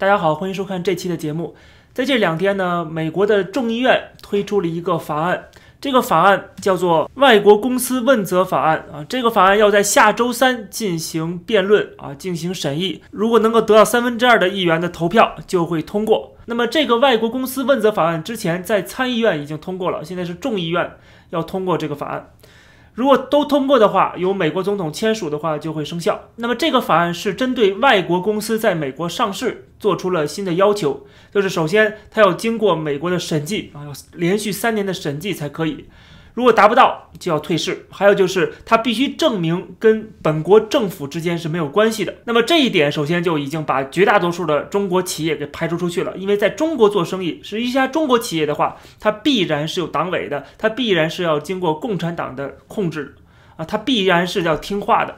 大家好，欢迎收看这期的节目。在这两天呢，美国的众议院推出了一个法案，这个法案叫做《外国公司问责法案》啊。这个法案要在下周三进行辩论啊，进行审议。如果能够得到三分之二的议员的投票，就会通过。那么，这个外国公司问责法案之前在参议院已经通过了，现在是众议院要通过这个法案。如果都通过的话，由美国总统签署的话就会生效。那么这个法案是针对外国公司在美国上市做出了新的要求，就是首先它要经过美国的审计啊，要连续三年的审计才可以。如果达不到，就要退市。还有就是，他必须证明跟本国政府之间是没有关系的。那么这一点，首先就已经把绝大多数的中国企业给排除出去了。因为在中国做生意，是一家中国企业的话，它必然是有党委的，它必然是要经过共产党的控制啊，它必然是要听话的。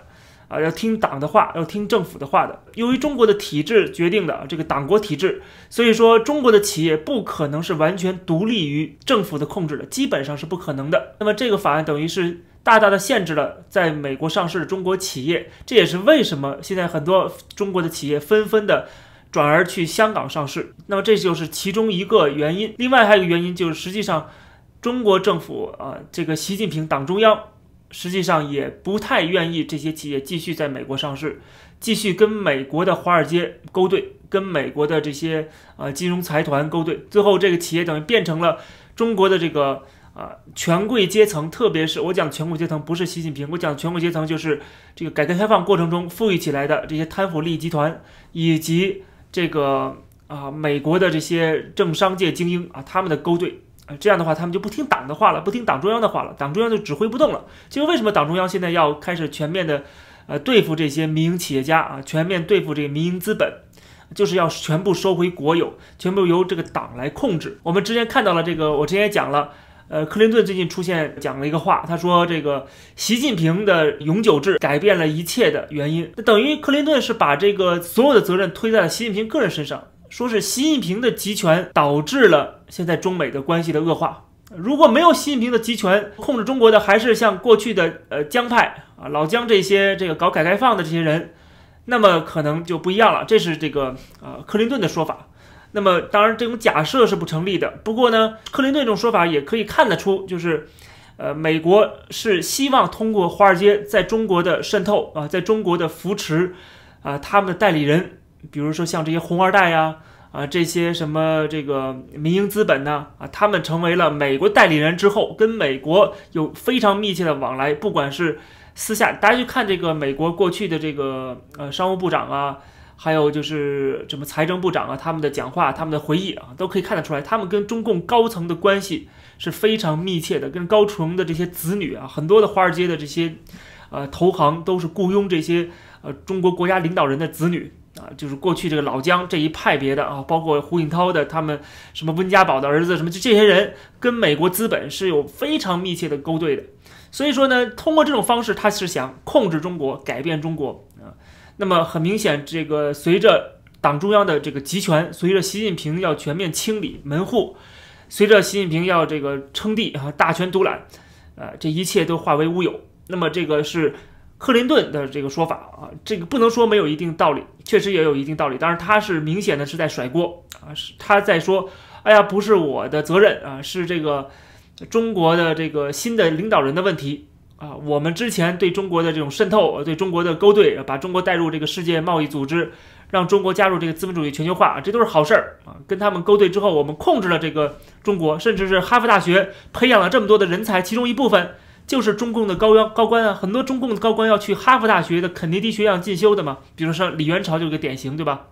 啊，要听党的话，要听政府的话的。由于中国的体制决定的这个党国体制，所以说中国的企业不可能是完全独立于政府的控制的，基本上是不可能的。那么这个法案等于是大大的限制了在美国上市的中国企业，这也是为什么现在很多中国的企业纷纷的转而去香港上市。那么这就是其中一个原因。另外还有一个原因就是，实际上中国政府啊，这个习近平党中央。实际上也不太愿意这些企业继续在美国上市，继续跟美国的华尔街勾兑，跟美国的这些啊金融财团勾兑，最后这个企业等于变成了中国的这个啊权贵阶层，特别是我讲权贵阶层不是习近平，我讲权贵阶层就是这个改革开放过程中富裕起来的这些贪腐利益集团，以及这个啊美国的这些政商界精英啊他们的勾兑。这样的话，他们就不听党的话了，不听党中央的话了，党中央就指挥不动了。就为什么党中央现在要开始全面的，呃，对付这些民营企业家啊，全面对付这个民营资本，就是要全部收回国有，全部由这个党来控制。我们之前看到了这个，我之前也讲了，呃，克林顿最近出现讲了一个话，他说这个习近平的永久制改变了一切的原因，那等于克林顿是把这个所有的责任推在了习近平个人身上。说是习近平的集权导致了现在中美的关系的恶化。如果没有习近平的集权控制中国的，还是像过去的呃江派啊老江这些这个搞改革开放的这些人，那么可能就不一样了。这是这个呃克林顿的说法。那么当然这种假设是不成立的。不过呢，克林顿这种说法也可以看得出，就是呃美国是希望通过华尔街在中国的渗透啊，在中国的扶持啊，他们的代理人。比如说像这些红二代呀，啊，这些什么这个民营资本呢，啊，他们成为了美国代理人之后，跟美国有非常密切的往来，不管是私下，大家去看这个美国过去的这个呃商务部长啊，还有就是什么财政部长啊，他们的讲话、他们的回忆啊，都可以看得出来，他们跟中共高层的关系是非常密切的，跟高层的这些子女啊，很多的华尔街的这些呃投行都是雇佣这些呃中国国家领导人的子女。啊，就是过去这个老姜这一派别的啊，包括胡锦涛的他们，什么温家宝的儿子，什么就这些人跟美国资本是有非常密切的勾兑的。所以说呢，通过这种方式，他是想控制中国，改变中国啊。那么很明显，这个随着党中央的这个集权，随着习近平要全面清理门户，随着习近平要这个称帝啊，大权独揽，呃，这一切都化为乌有。那么这个是。克林顿的这个说法啊，这个不能说没有一定道理，确实也有一定道理。当然，他是明显的是在甩锅啊，是他在说，哎呀，不是我的责任啊，是这个中国的这个新的领导人的问题啊。我们之前对中国的这种渗透，对中国的勾兑，把中国带入这个世界贸易组织，让中国加入这个资本主义全球化，这都是好事儿啊。跟他们勾兑之后，我们控制了这个中国，甚至是哈佛大学培养了这么多的人才，其中一部分。就是中共的高要高官啊，很多中共的高官要去哈佛大学的肯尼迪学院进修的嘛。比如说李元朝就是个典型，对吧？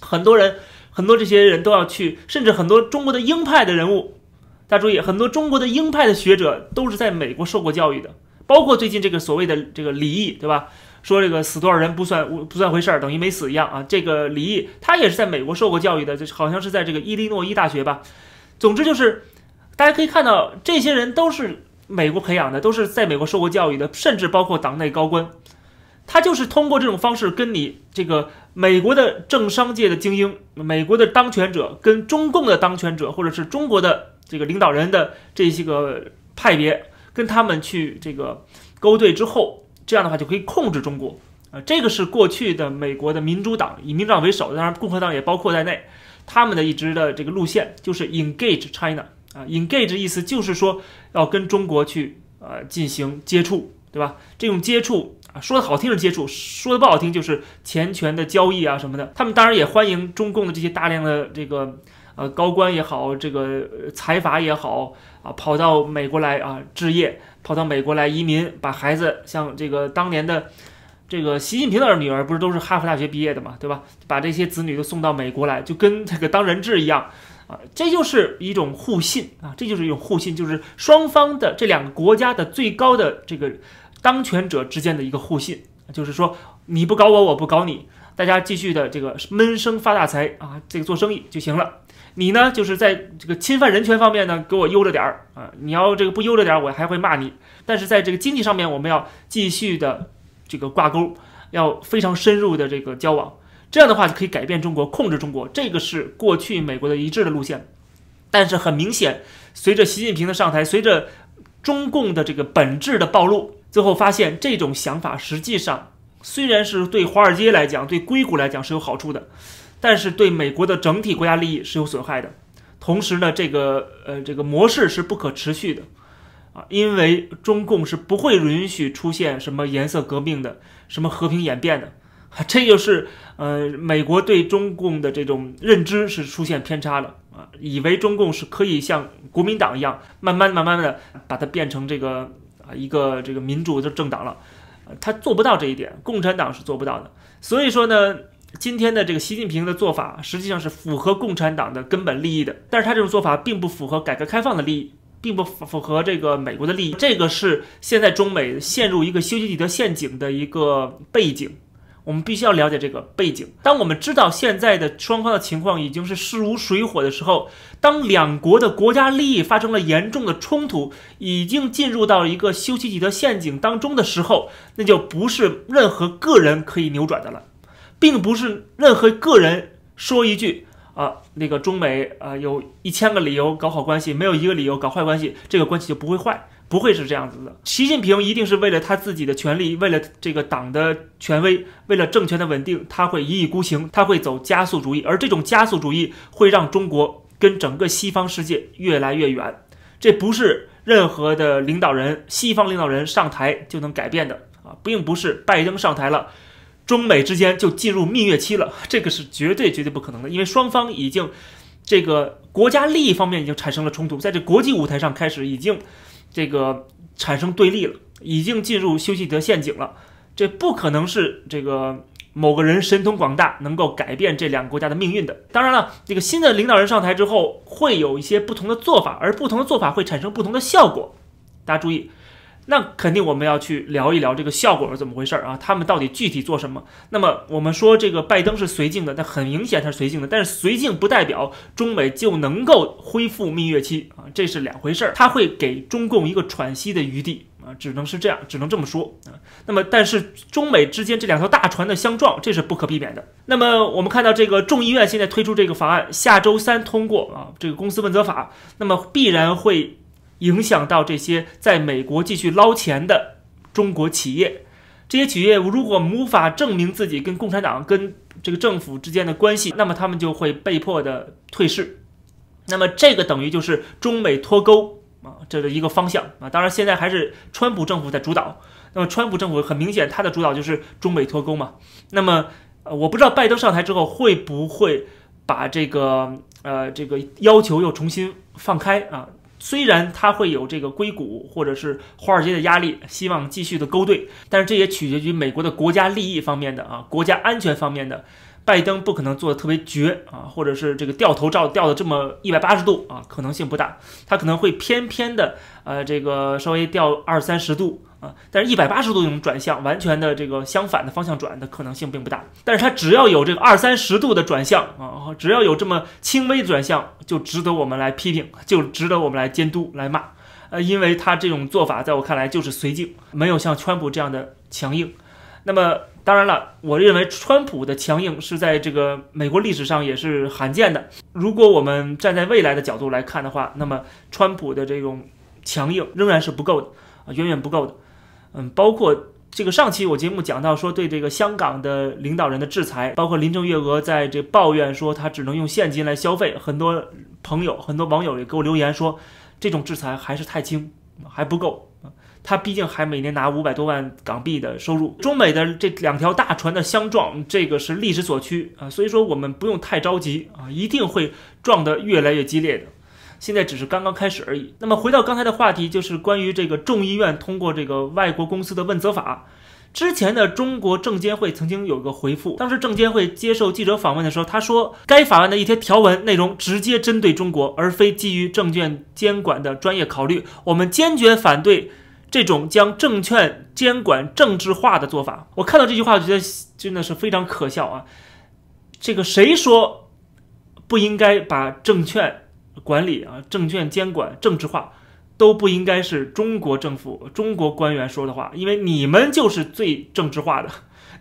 很多人，很多这些人都要去，甚至很多中国的鹰派的人物，大家注意，很多中国的鹰派的学者都是在美国受过教育的。包括最近这个所谓的这个李毅，对吧？说这个死多少人不算不算回事儿，等于没死一样啊。这个李毅他也是在美国受过教育的，就好像是在这个伊利诺伊大学吧。总之就是，大家可以看到，这些人都是。美国培养的都是在美国受过教育的，甚至包括党内高官，他就是通过这种方式跟你这个美国的政商界的精英、美国的当权者跟中共的当权者，或者是中国的这个领导人的这些个派别，跟他们去这个勾兑之后，这样的话就可以控制中国。啊，这个是过去的美国的民主党以民主党为首，当然共和党也包括在内，他们的一直的这个路线就是 engage China 啊，engage 意思就是说要跟中国去呃进行接触，对吧？这种接触啊，说的好听是接触，说的不好听就是钱权的交易啊什么的。他们当然也欢迎中共的这些大量的这个呃高官也好，这个财阀也好啊，跑到美国来啊置业，跑到美国来移民，把孩子像这个当年的。这个习近平的儿女儿不是都是哈佛大学毕业的嘛，对吧？把这些子女都送到美国来，就跟这个当人质一样啊，这就是一种互信啊，这就是一种互信，就是双方的这两个国家的最高的这个当权者之间的一个互信，就是说你不搞我，我不搞你，大家继续的这个闷声发大财啊，这个做生意就行了。你呢，就是在这个侵犯人权方面呢，给我悠着点儿啊，你要这个不悠着点儿，我还会骂你。但是在这个经济上面，我们要继续的。这个挂钩要非常深入的这个交往，这样的话就可以改变中国，控制中国。这个是过去美国的一致的路线。但是很明显，随着习近平的上台，随着中共的这个本质的暴露，最后发现这种想法实际上虽然是对华尔街来讲、对硅谷来讲是有好处的，但是对美国的整体国家利益是有损害的。同时呢，这个呃这个模式是不可持续的。啊，因为中共是不会允许出现什么颜色革命的，什么和平演变的，这就是呃美国对中共的这种认知是出现偏差了啊，以为中共是可以像国民党一样，慢慢慢慢的把它变成这个啊一个这个民主的政党了，他做不到这一点，共产党是做不到的。所以说呢，今天的这个习近平的做法实际上是符合共产党的根本利益的，但是他这种做法并不符合改革开放的利益。并不符合这个美国的利益，这个是现在中美陷入一个修昔底德陷阱的一个背景。我们必须要了解这个背景。当我们知道现在的双方的情况已经是势如水火的时候，当两国的国家利益发生了严重的冲突，已经进入到一个修昔底德陷阱当中的时候，那就不是任何个人可以扭转的了，并不是任何个人说一句。啊，那个中美啊，有一千个理由搞好关系，没有一个理由搞坏关系，这个关系就不会坏，不会是这样子的。习近平一定是为了他自己的权利，为了这个党的权威，为了政权的稳定，他会一意孤行，他会走加速主义，而这种加速主义会让中国跟整个西方世界越来越远，这不是任何的领导人，西方领导人上台就能改变的啊，并不是拜登上台了。中美之间就进入蜜月期了，这个是绝对绝对不可能的，因为双方已经这个国家利益方面已经产生了冲突，在这国际舞台上开始已经这个产生对立了，已经进入修昔德陷阱了。这不可能是这个某个人神通广大能够改变这两个国家的命运的。当然了，这个新的领导人上台之后会有一些不同的做法，而不同的做法会产生不同的效果。大家注意。那肯定我们要去聊一聊这个效果是怎么回事儿啊？他们到底具体做什么？那么我们说这个拜登是绥靖的，那很明显他是绥靖的，但是绥靖不代表中美就能够恢复蜜月期啊，这是两回事儿。他会给中共一个喘息的余地啊，只能是这样，只能这么说啊。那么但是中美之间这两条大船的相撞，这是不可避免的。那么我们看到这个众议院现在推出这个法案，下周三通过啊，这个公司问责法，那么必然会。影响到这些在美国继续捞钱的中国企业，这些企业如果无法证明自己跟共产党、跟这个政府之间的关系，那么他们就会被迫的退市。那么这个等于就是中美脱钩啊，这的一个方向啊。当然现在还是川普政府在主导，那么川普政府很明显他的主导就是中美脱钩嘛。那么呃，我不知道拜登上台之后会不会把这个呃这个要求又重新放开啊。虽然它会有这个硅谷或者是华尔街的压力，希望继续的勾兑，但是这也取决于美国的国家利益方面的啊，国家安全方面的。拜登不可能做的特别绝啊，或者是这个掉头照掉的这么一百八十度啊，可能性不大。他可能会偏偏的呃这个稍微掉二三十度啊，但是一百八十度这种转向，完全的这个相反的方向转的可能性并不大。但是他只要有这个二三十度的转向啊，只要有这么轻微转向，就值得我们来批评，就值得我们来监督来骂。呃，因为他这种做法在我看来就是绥靖，没有像川普这样的强硬。那么。当然了，我认为川普的强硬是在这个美国历史上也是罕见的。如果我们站在未来的角度来看的话，那么川普的这种强硬仍然是不够的啊，远远不够的。嗯，包括这个上期我节目讲到说，对这个香港的领导人的制裁，包括林郑月娥在这抱怨说他只能用现金来消费，很多朋友、很多网友也给我留言说，这种制裁还是太轻，还不够。他毕竟还每年拿五百多万港币的收入。中美的这两条大船的相撞，这个是历史所趋啊，所以说我们不用太着急啊，一定会撞得越来越激烈的。现在只是刚刚开始而已。那么回到刚才的话题，就是关于这个众议院通过这个外国公司的问责法。之前的中国证监会曾经有个回复，当时证监会接受记者访问的时候，他说该法案的一些条文内容直接针对中国，而非基于证券监管的专业考虑。我们坚决反对这种将证券监管政治化的做法。我看到这句话，我觉得真的是非常可笑啊！这个谁说不应该把证券？管理啊，证券监管政治化，都不应该是中国政府、中国官员说的话，因为你们就是最政治化的。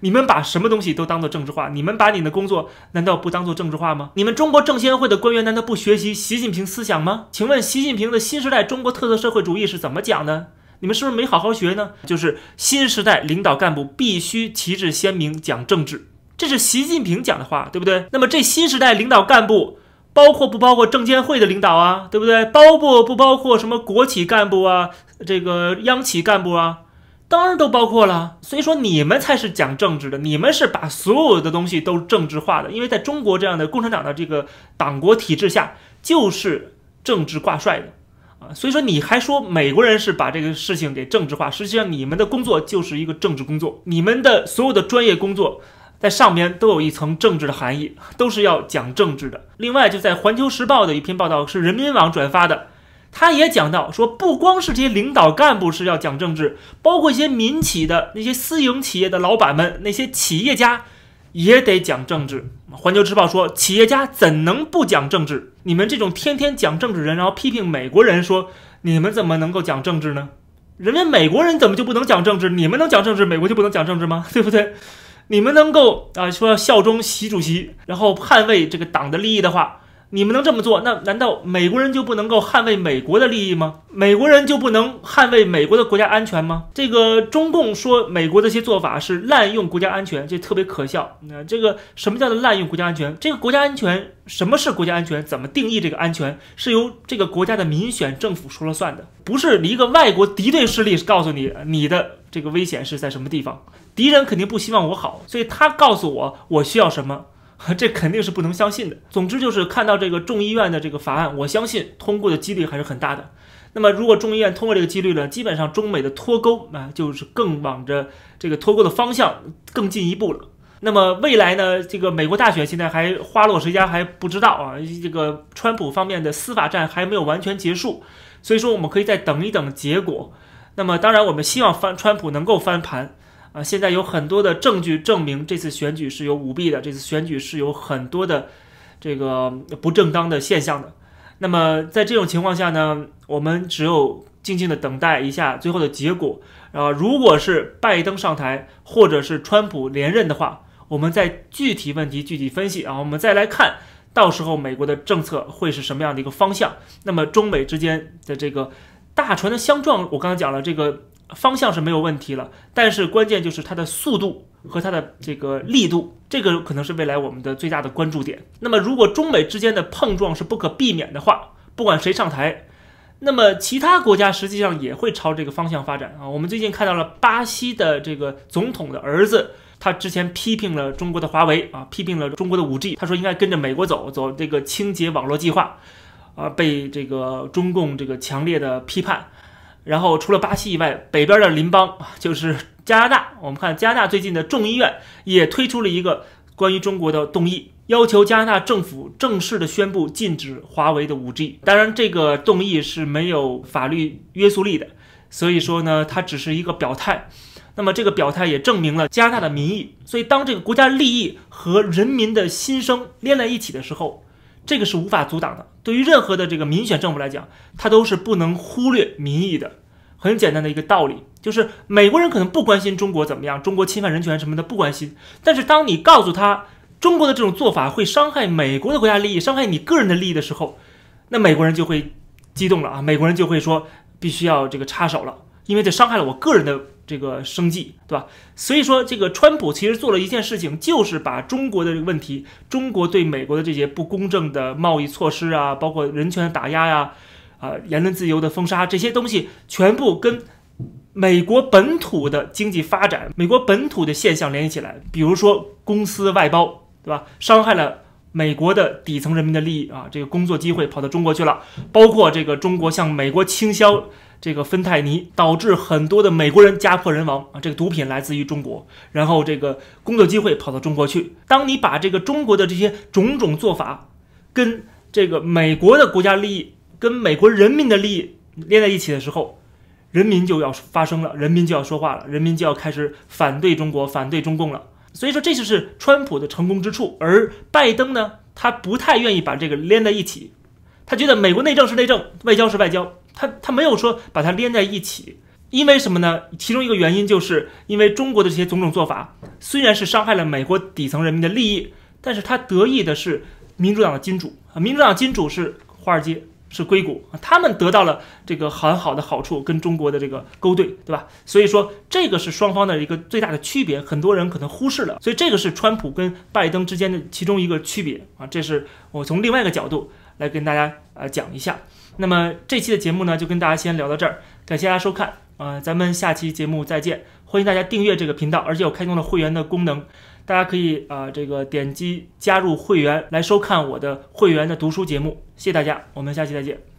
你们把什么东西都当做政治化？你们把你的工作难道不当做政治化吗？你们中国证监会的官员难道不学习习近平思想吗？请问习近平的新时代中国特色社会主义是怎么讲的？你们是不是没好好学呢？就是新时代领导干部必须旗帜鲜明讲政治，这是习近平讲的话，对不对？那么这新时代领导干部。包括不包括证监会的领导啊，对不对？包括不包括什么国企干部啊，这个央企干部啊，当然都包括了。所以说你们才是讲政治的，你们是把所有的东西都政治化的。因为在中国这样的共产党的这个党国体制下，就是政治挂帅的所以说你还说美国人是把这个事情给政治化，实际上你们的工作就是一个政治工作，你们的所有的专业工作。在上面都有一层政治的含义，都是要讲政治的。另外，就在《环球时报》的一篇报道是人民网转发的，他也讲到说，不光是这些领导干部是要讲政治，包括一些民企的那些私营企业的老板们，那些企业家也得讲政治。《环球时报》说，企业家怎能不讲政治？你们这种天天讲政治人，然后批评美国人，说你们怎么能够讲政治呢？人家美国人怎么就不能讲政治？你们能讲政治，美国就不能讲政治吗？对不对？你们能够啊说效忠习主席，然后捍卫这个党的利益的话，你们能这么做？那难道美国人就不能够捍卫美国的利益吗？美国人就不能捍卫美国的国家安全吗？这个中共说美国这些做法是滥用国家安全，这特别可笑。那这个什么叫做滥用国家安全？这个国家安全什么是国家安全？怎么定义这个安全？是由这个国家的民选政府说了算的，不是一个外国敌对势力告诉你你的这个危险是在什么地方。敌人肯定不希望我好，所以他告诉我我需要什么，这肯定是不能相信的。总之就是看到这个众议院的这个法案，我相信通过的几率还是很大的。那么如果众议院通过这个几率呢，基本上中美的脱钩啊，就是更往着这个脱钩的方向更进一步了。那么未来呢，这个美国大选现在还花落谁家还不知道啊，这个川普方面的司法战还没有完全结束，所以说我们可以再等一等结果。那么当然我们希望翻川普能够翻盘。啊，现在有很多的证据证明这次选举是有舞弊的，这次选举是有很多的这个不正当的现象的。那么在这种情况下呢，我们只有静静的等待一下最后的结果。啊，如果是拜登上台，或者是川普连任的话，我们再具体问题具体分析啊，我们再来看到时候美国的政策会是什么样的一个方向。那么中美之间的这个大船的相撞，我刚才讲了这个。方向是没有问题了，但是关键就是它的速度和它的这个力度，这个可能是未来我们的最大的关注点。那么，如果中美之间的碰撞是不可避免的话，不管谁上台，那么其他国家实际上也会朝这个方向发展啊。我们最近看到了巴西的这个总统的儿子，他之前批评了中国的华为啊，批评了中国的五 G，他说应该跟着美国走，走这个清洁网络计划，啊，被这个中共这个强烈的批判。然后除了巴西以外，北边的邻邦就是加拿大。我们看加拿大最近的众议院也推出了一个关于中国的动议，要求加拿大政府正式的宣布禁止华为的五 G。当然，这个动议是没有法律约束力的，所以说呢，它只是一个表态。那么这个表态也证明了加拿大的民意。所以当这个国家利益和人民的心声连在一起的时候。这个是无法阻挡的。对于任何的这个民选政府来讲，它都是不能忽略民意的。很简单的一个道理，就是美国人可能不关心中国怎么样，中国侵犯人权什么的不关心。但是当你告诉他中国的这种做法会伤害美国的国家利益，伤害你个人的利益的时候，那美国人就会激动了啊！美国人就会说必须要这个插手了，因为这伤害了我个人的这个生计，对吧？所以说，这个川普其实做了一件事情，就是把中国的这个问题，中国对美国的这些不公正的贸易措施啊，包括人权的打压呀，啊，言论自由的封杀这些东西，全部跟美国本土的经济发展、美国本土的现象联系起来。比如说公司外包，对吧？伤害了美国的底层人民的利益啊，这个工作机会跑到中国去了，包括这个中国向美国倾销。这个芬太尼导致很多的美国人家破人亡啊！这个毒品来自于中国，然后这个工作机会跑到中国去。当你把这个中国的这些种种做法跟这个美国的国家利益、跟美国人民的利益连在一起的时候，人民就要发声了，人民就要说话了，人民就要开始反对中国、反对中共了。所以说，这就是川普的成功之处。而拜登呢，他不太愿意把这个连在一起，他觉得美国内政是内政，外交是外交。他他没有说把它连在一起，因为什么呢？其中一个原因就是因为中国的这些种种做法，虽然是伤害了美国底层人民的利益，但是他得益的是民主党的金主啊，民主党金主是华尔街，是硅谷，他们得到了这个很好的好处，跟中国的这个勾兑，对吧？所以说这个是双方的一个最大的区别，很多人可能忽视了，所以这个是川普跟拜登之间的其中一个区别啊，这是我从另外一个角度来跟大家呃讲一下。那么这期的节目呢，就跟大家先聊到这儿，感谢大家收看，啊，咱们下期节目再见。欢迎大家订阅这个频道，而且我开通了会员的功能，大家可以啊这个点击加入会员来收看我的会员的读书节目。谢谢大家，我们下期再见。